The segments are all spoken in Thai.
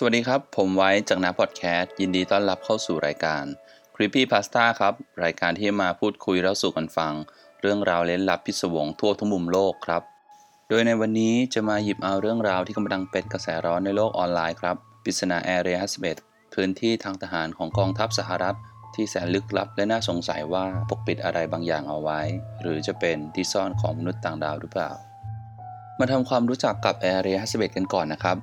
สวัสดีครับ ผมไว้จากนาพอดแคสต์ยินดีต้อนรับเข้าสู่รายการ Creepy Pasta ครับ รายการที่มาพูดคุยแล้วสู่กันฟัง เรื่องราวเล้นลับพิศวงทั่วทุกมุมโลกครับ โดยในวันนี้จะมาหยิบเอาเรื่องราวที่กำลังเป็นกระแสร้อนในโลกออนไลน์ครับปริศนาแอเรีย51พื้นที่ทางทหารของกองทัพสหรัฐ ที่แสนลึกลับและน่าสงสัยว่าปกปิดอะไรบางอย่างเอาไว้ หรือจะเป็นที่ซ่อนของมนุษย์ต่างดาวหรือเปล่า มาทำความรู้จักกับ Area 51 กันก่อนนะครับ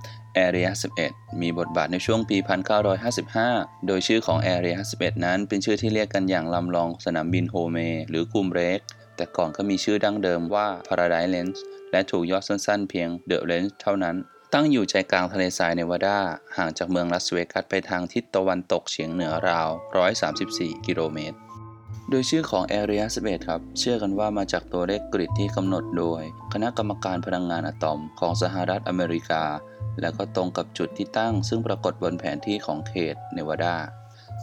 Area 51 มีบทบาทในช่วงปี 1955 โดยชื่อของ Area 51 นั้นเป็นชื่อที่เรียกกันอย่างลำลองสนามบินโฮเม หรือกุมเรก แต่ก่อนก็มีชื่อดั้งเดิมว่า Paradise Range และถูกย่อสั้นๆ เพียง The Range เท่านั้น ตั้งอยู่ใจกลางทะเลทรายเนวาดา ห่างจากเมืองลาสเวกัสไปทางทิศตะวันตกเฉียงเหนือราว 134 กิโลเมตร โดยชื่อของ Area 11 ครับ เชื่อกันว่ามาจากตัวเลขกริดที่กำหนดโดย คณะกรรมการพลังงานอะตอมของสหรัฐอเมริกา และก็ตรงกับจุดที่ตั้ง ซึ่งปรากฏบนแผนที่ของเขตเนวาดา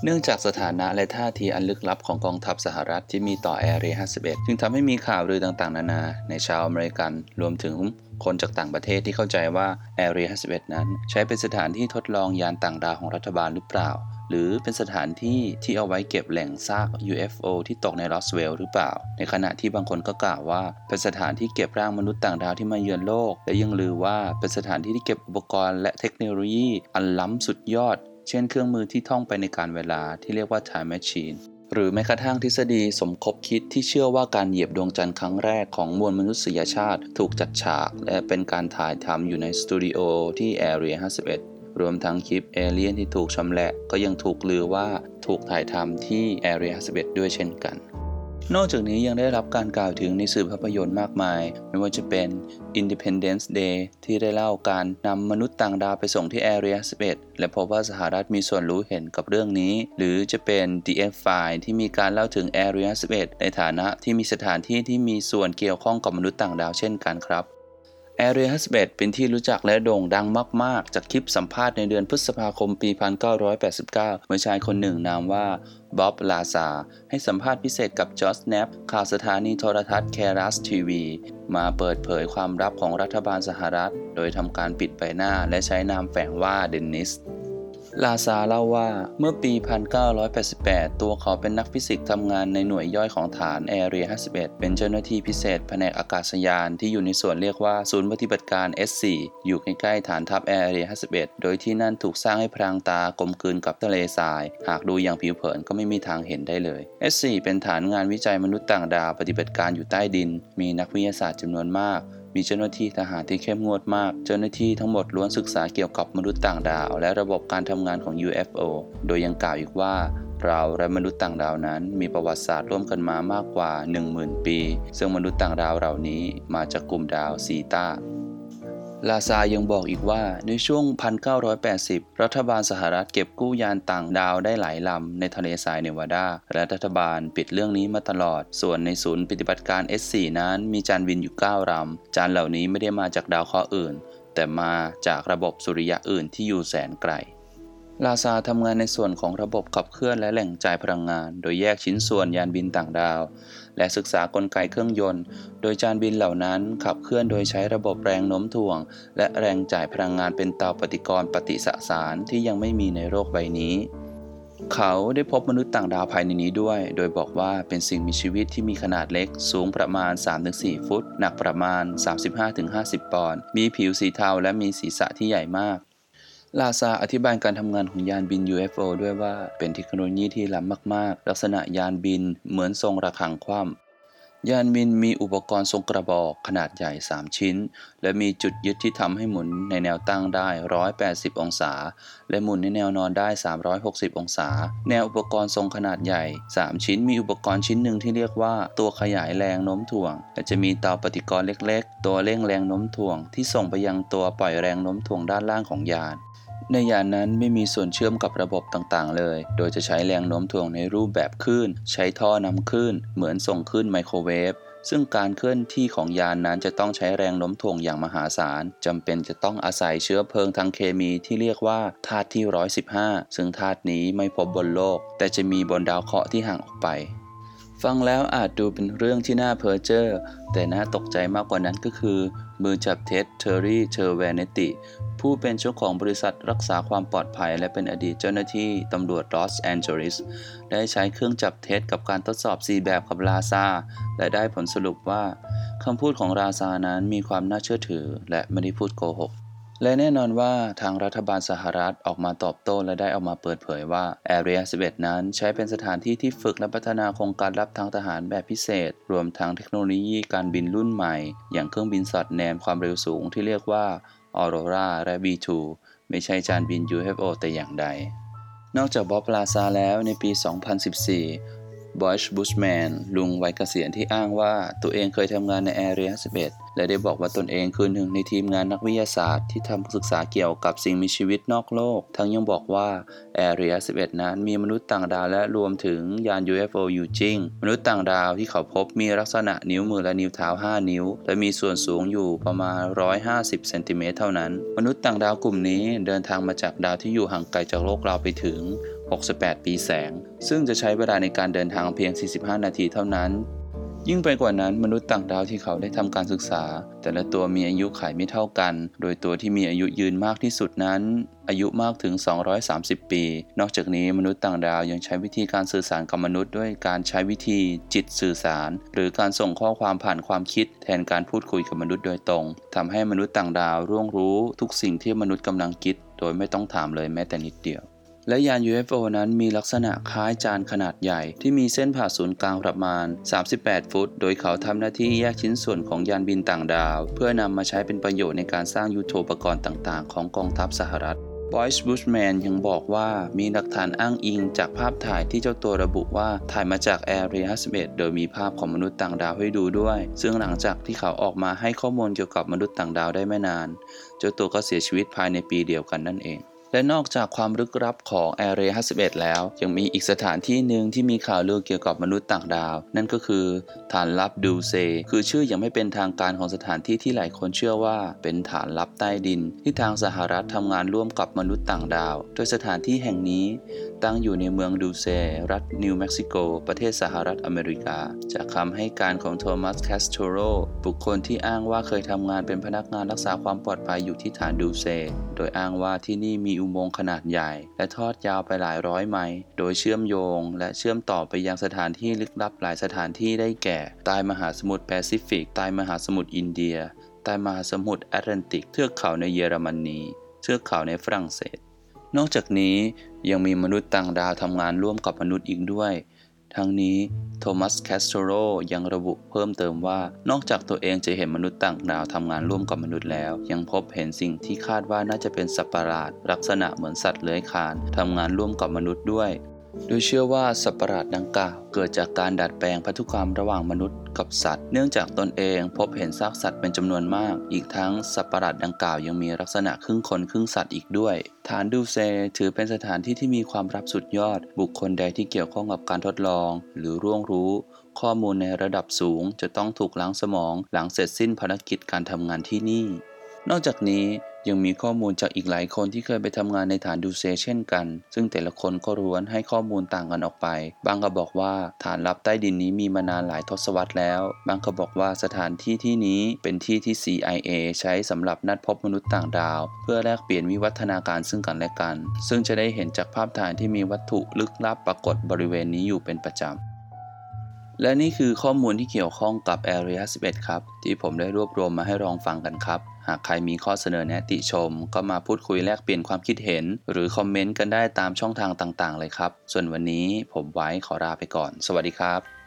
เนื่องจากสถานะและท่าทีอันลึกลับของกองทัพสหรัฐที่มีต่อ Area 51 จึงทำให้มีข่าวลือต่างๆ นานา ในชาวอเมริกัน รวมถึงคนจากต่างประเทศที่เข้าใจว่า Area 51 นั้น ใช้เป็นสถานที่ทดลองยานต่างดาวของรัฐบาลหรือเปล่า หรือเป็นสถานที่ที่เอาไว้เก็บแหล่งซาก UFO ที่ตกในลอสเวลหรือเปล่า ในขณะที่บางคนก็กล่าวว่า เป็นสถานที่เก็บร่างมนุษย์ต่างดาวที่มาเยือนโลก และยังลือว่าเป็นสถานที่ที่เก็บอุปกรณ์และเทคโนโลยี อันล้ำสุดยอด เช่นเครื่องมือที่ท่องไปในการเวลาที่เรียกว่า time machine หรือแม้กระทั่งทฤษฎีสมคบคิดที่เชื่อว่าการเหยียบดวงจันทร์ครั้งแรกของมวลมนุษยชาติ ถูกจัดฉาก และเป็นการถ่ายทำอยู่ในสตูดิโอที่ Area 51 รวมทั้งคลิปเอเลียนที่ถูกชำแหละก็ยังถูกลือว่าถูกถ่ายทำที่ Area 51ด้วยเช่นกัน นอกจากนี้ยังได้รับการกล่าวถึงในสื่อภาพยนตร์มากมาย ไม่ว่าจะเป็น Independence Day ที่ได้เล่าการนำมนุษย์ต่างดาวไปส่งที่ Area 11 และพบว่าสหรัฐมีส่วนรู้เห็นกับเรื่องนี้ หรือจะเป็น The F-File ที่มีการเล่าถึง Area 11 ในฐานะที่มีสถานที่ที่มีส่วนเกี่ยวข้องกับมนุษย์ต่างดาวเช่นกันครับ Area 51 เป็นที่รู้จักและโด่งดังมาก ๆ จากคลิปสัมภาษณ์ในเดือนพฤษภาคมปี 1989 เมื่อชายคนหนึ่งนามว่าบ๊อบลาซาให้สัมภาษณ์พิเศษกับจอร์จแนปป์ข่าวสถานีโทรทัศน์ KLAS TV มาเปิดเผยความลับของรัฐบาลสหรัฐ โดยทำการปิดใบหน้าและใช้นามแฝงว่าเดนนิส ลาซาเล่าว่าเมื่อปี 1988 ตัวเขาเป็นนักฟิสิกส์ทำงานในหน่วยย่อยของฐาน Area 51 เป็นเจ้าหน้าที่พิเศษแผนกอากาศยานที่อยู่ในส่วนเรียกว่า ศูนย์ปฏิบัติการ S4 อยู่ใกล้ๆฐานทัพแอเรีย 51 โดยที่นั่นถูกสร้างให้พรางตากลมกลืนกับทะเลทราย หากดูอย่างผิวเผินก็ไม่มีทางเห็นได้เลย S4 เป็นฐานงานวิจัยมนุษย์ต่างดาวปฏิบัติการอยู่ใต้ดิน มีนักวิทยาศาสตร์จำนวนมาก มีเจ้าหน้าที่ทหารที่เข้มงวดมาก เจ้าหน้าที่ทั้งหมดล้วนศึกษาเกี่ยวกับมนุษย์ต่างดาว และระบบการทำงานของ UFO โดยยังกล่าวอีกว่าเราและมนุษย์ต่างดาวนั้นมีประวัติศาสตร์ร่วมกันมามากกว่า 10,000 ปี ซึ่งมนุษย์ต่างดาวเหล่านี้มาจากกลุ่มดาวซีตา ลาซายังบอกอีกว่าในช่วง 1980 รัฐบาลสหรัฐเก็บกู้ยานต่างดาวได้หลายลำในทะเลทรายเนวาดา และรัฐบาลปิดเรื่องนี้มาตลอด ส่วนในศูนย์ปฏิบัติการ S4 นั้นมีจานวินอยู่ 9ลำจานเหล่านี้ไม่ได้มาจากดาวเคราะห์อื่น แต่มาจากระบบสุริยะอื่นที่อยู่แสนไกล ลาซาทำงานในส่วนของระบบขับเคลื่อนและแหล่งจ่ายพลังงาน โดยแยกชิ้นส่วนยานบินต่างดาว และศึกษากลไกเครื่องยนต์ โดยจานบินเหล่านั้นขับเคลื่อนโดยใช้ระบบแรงโน้มถ่วง และแรงจ่ายพลังงานเป็นเตาปฏิกรณ์ปฏิสสารที่ยังไม่มีในโลกใบนี้เขาได้พบมนุษย์ต่างดาวภายในนี้ด้วย โดยบอกว่าเป็นสิ่งมีชีวิตที่มีขนาดเล็ก สูงประมาณ 3-4 ฟุต หนักประมาณ 35-50 ปอนด์ มีผิวสีเทาและมีศีรษะที่ใหญ่มาก ลาซาอธิบายการทำงานของยานบิน UFO ด้วยว่าเป็นเทคโนโลยีที่ล้ำมาก ๆ ลักษณะยานบินเหมือนทรงระฆังคว่ำยานบินมีอุปกรณ์ทรงกระบอกขนาดใหญ่ 3 ชิ้น และมีจุดยึดที่ทำให้หมุนในแนวตั้งได้ 180 องศา และหมุนในแนวนอนได้ 360 องศา แนวอุปกรณ์ทรงขนาดใหญ่ 3 ชิ้น มีอุปกรณ์ชิ้นหนึ่งที่เรียกว่าตัวขยายแรงโน้มถ่วง และจะมีเตาปฏิกรณ์เล็ก ๆ ตัวเร่งแรงโน้มถ่วง ที่ส่งไปยังตัวปล่อยแรงโน้มถ่วงด้านล่างของยาน ในยานนั้นไม่มีส่วนเชื่อมกับระบบต่างๆ เลย โดยจะใช้แรงโน้มถ่วงในรูปแบบคลื่น ใช้ท่อนำคลื่น เหมือนส่งคลื่นไมโครเวฟ ซึ่งการเคลื่อนที่ของยานนั้นจะต้องใช้แรงโน้มถ่วงอย่างมหาศาล จำเป็นจะต้องอาศัยเชื้อเพลิงทางเคมีที่เรียกว่าธาตุที่ 115 ซึ่งธาตุนี้ไม่พบบนโลก แต่จะมีบนดาวเคราะห์ที่ห่างออกไป ฟังแล้วอาจดูเป็นเรื่องที่น่าเพ้อเจ้อแต่น่าตกใจมากกว่านั้นก็คือ มือจับเท็จเทอร์รี่เชอร์แวนเนติ ผู้เป็นเจ้าของบริษัทรักษาความปลอดภัย และเป็นอดีตเจ้าหน้าที่ตำรวจลอสแอนเจลิสได้ใช้เครื่องจับเท็จกับการทดสอบ 4 แบบกับลาซาและได้ผลสรุปว่าคำพูดของราซานั้นมีความน่าเชื่อถือ และไม่ได้พูดโกหก และแน่นอนว่าทางรัฐบาลสหรัฐออกมาตอบโต้และได้ออกมาเปิดเผยว่า Area 11 นั้นใช้เป็นสถานที่ที่ฝึกและพัฒนาโครงการรับทางทหารแบบพิเศษ รวมทั้งเทคโนโลยีการบินรุ่นใหม่ อย่างเครื่องบินสอดแนมความเร็วสูงที่เรียกว่า Aurora และ B2 ไม่ใช่จานบิน UFO แต่อย่างใด นอกจากบอบลาซาแล้วในปี 2014บอยช์บุชแมนลุงวัยเกษียณที่อ้างว่าตัวเองเคยทำงานในแอเรีย11 และได้บอกว่าตนเองคือหนึ่งในทีมงานนักวิทยาศาสตร์ที่ทำศึกษาเกี่ยวกับสิ่งมีชีวิตนอกโลก ทั้งยังบอกว่าแอเรีย11 นั้นมีมนุษย์ต่างดาวและรวมถึงยาน UFO อยู่จริง มนุษย์ต่างดาวที่เขาพบมีลักษณะนิ้วมือและนิ้วเท้า 5 นิ้ว และมีส่วนสูงอยู่ประมาณ 150เซนติเมตรเท่านั้น มนุษย์ต่างดาวกลุ่มนี้เดินทางมาจากดาวที่อยู่ห่างไกลจากโลกเราไปถึง 68 ปีแสง ซึ่งจะใช้เวลาในการเดินทางเพียง 45 นาทีเท่านั้น ยิ่งไปกว่านั้นมนุษย์ต่างดาวที่เขาได้ทำการศึกษา แต่ละตัวมีอายุขัยไม่เท่ากัน โดยตัวที่มีอายุยืนมากที่สุดนั้น อายุมากถึง 230 ปี นอกจากนี้มนุษย์ต่างดาวยังใช้วิธีการสื่อสารกับมนุษย์ด้วยการใช้วิธีจิตสื่อสาร หรือการส่งข้อความผ่านความคิด แทนการพูดคุยกับมนุษย์โดยตรงทำให้มนุษย์ต่างดาวร่วงรู้ทุกสิ่งที่มนุษย์กำลังคิด โดยไม่ต้องถามเลยแม้แต่นิดเดียว และยาน UFO นั้นมีลักษณะคล้ายจานขนาดใหญ่ ที่มีเส้นผ่าศูนย์กลางประมาณ 38 ฟุต โดยเขาทำหน้าที่แยกชิ้นส่วนของยานบินต่างดาว เพื่อนำมาใช้เป็นประโยชน์ในการสร้างยุทโธปกรณ์ต่างๆ ของกองทัพสหรัฐบอยส์บูชแมนยังบอกว่ามีหลักฐานอ้างอิงจากภาพถ่ายที่เจ้าตัวระบุว่าถ่ายมาจากแอร์เรีย51โดยมีภาพของมนุษย์ต่างดาวให้ดูด้วย ซึ่งหลังจากที่เขาออกมาให้ข้อมูลเกี่ยวกับมนุษย์ต่างดาวได้ไม่นาน เจ้าตัวก็เสียชีวิตภายในปีเดียวกันนั่นเอง และนอกจากความลึกลับของ Area 51 แล้ว ยังมีอีกสถานที่หนึ่งที่มีข่าวลือเกี่ยวกับมนุษย์ต่างดาว นั่นก็คือฐานลับดูเซ คือชื่อยังไม่เป็นทางการของสถานที่ที่หลายคนเชื่อว่า เป็นฐานลับใต้ดิน ที่ทางสหรัฐทำงานร่วมกับมนุษย์ต่างดาว โดยสถานที่แห่งนี้ ตั้งอยู่ในเมืองดูเซ รัฐนิวเม็กซิโก ประเทศสหรัฐอเมริกา จากคำให้การของโทมัสแคสโตโรบุคคลที่อ้างว่าเคยทำงานเป็นพนักงานรักษาความปลอดภัยอยู่ที่ฐานดูเซ โดยอ้างว่าที่นี่มีอุโมงค์ขนาดใหญ่ และทอดยาวไปหลายร้อยไมล์โดยเชื่อมโยง และเชื่อมต่อไปยังสถานที่ลึกลับหลายสถานที่ได้แก่ ใต้มหาสมุทรแปซิฟิก ใต้มหาสมุทรอินเดีย ใต้มหาสมุทรแอตแลนติก เทือกเขาในเยอรมนีเทือกเขาในฝรั่งเศส นอกจากนี้ยังมีมนุษย์ต่างดาวทำงานร่วมกับมนุษย์อีกด้วย ทั้งนี้โทมัสแคสโตโรยังระบุเพิ่มเติมว่า นอกจากตัวเองจะเห็นมนุษย์ต่างดาวทำงานร่วมกับมนุษย์แล้ว ยังพบเห็นสิ่งที่คาดว่าน่าจะเป็นสัตว์ประหลาด ลักษณะเหมือนสัตว์เลื้อยคลานทำงานร่วมกับมนุษย์ด้วย โดยเชื่อว่าสัตว์ประหลาดดังกล่าวเกิดจากการดัดแปลงพันธุกรรมระหว่างมนุษย์กับสัตว์ เนื่องจากตนเองพบเห็นซากสัตว์เป็นจำนวนมาก อีกทั้งสัตว์ประหลาดดังกล่าวยังมีลักษณะครึ่งคนครึ่งสัตว์อีกด้วย ฐานดูเซ ถือเป็นสถานที่ที่มีความลับสุดยอด บุคคลใดที่เกี่ยวข้องกับการทดลอง หรือร่วงรู้ ข้อมูลในระดับสูงจะต้องถูกล้างสมอง หลังเสร็จสิ้นภารกิจการทำงานที่นี่ นอกจากนี้ยังมีข้อมูลจากอีกหลายคนที่เคยไปทำงานในฐานดูเซเช่นกัน ซึ่งแต่ละคนก็ร้วนให้ข้อมูลต่างกันออกไป บางก็บอกว่าฐานลับใต้ดินนี้มีมานานหลายทศวรรษแล้ว บางก็บอกว่าสถานที่ที่นี้เป็นที่ที่ CIA ใช้สำหรับนัดพบมนุษย์ต่างดาว เพื่อแลกเปลี่ยนวิวัฒนาการซึ่งกันและกัน ซึ่งจะได้เห็นจากภาพถ่ายที่มีวัตถุลึกลับปรากฏบริเวณนี้อยู่เป็นประจำ และนี่คือข้อมูลที่เกี่ยวข้องกับ Area 11 ครับ ที่ผมได้รวบรวมมาให้ลองฟังกันครับ หากใครมีข้อเสนอแนะติชม ก็มาพูดคุยแลกเปลี่ยนความคิดเห็น หรือคอมเมนต์กันได้ตามช่องทางต่างๆ เลยครับ ส่วนวันนี้ผมไว้ขอลาไปก่อน สวัสดีครับ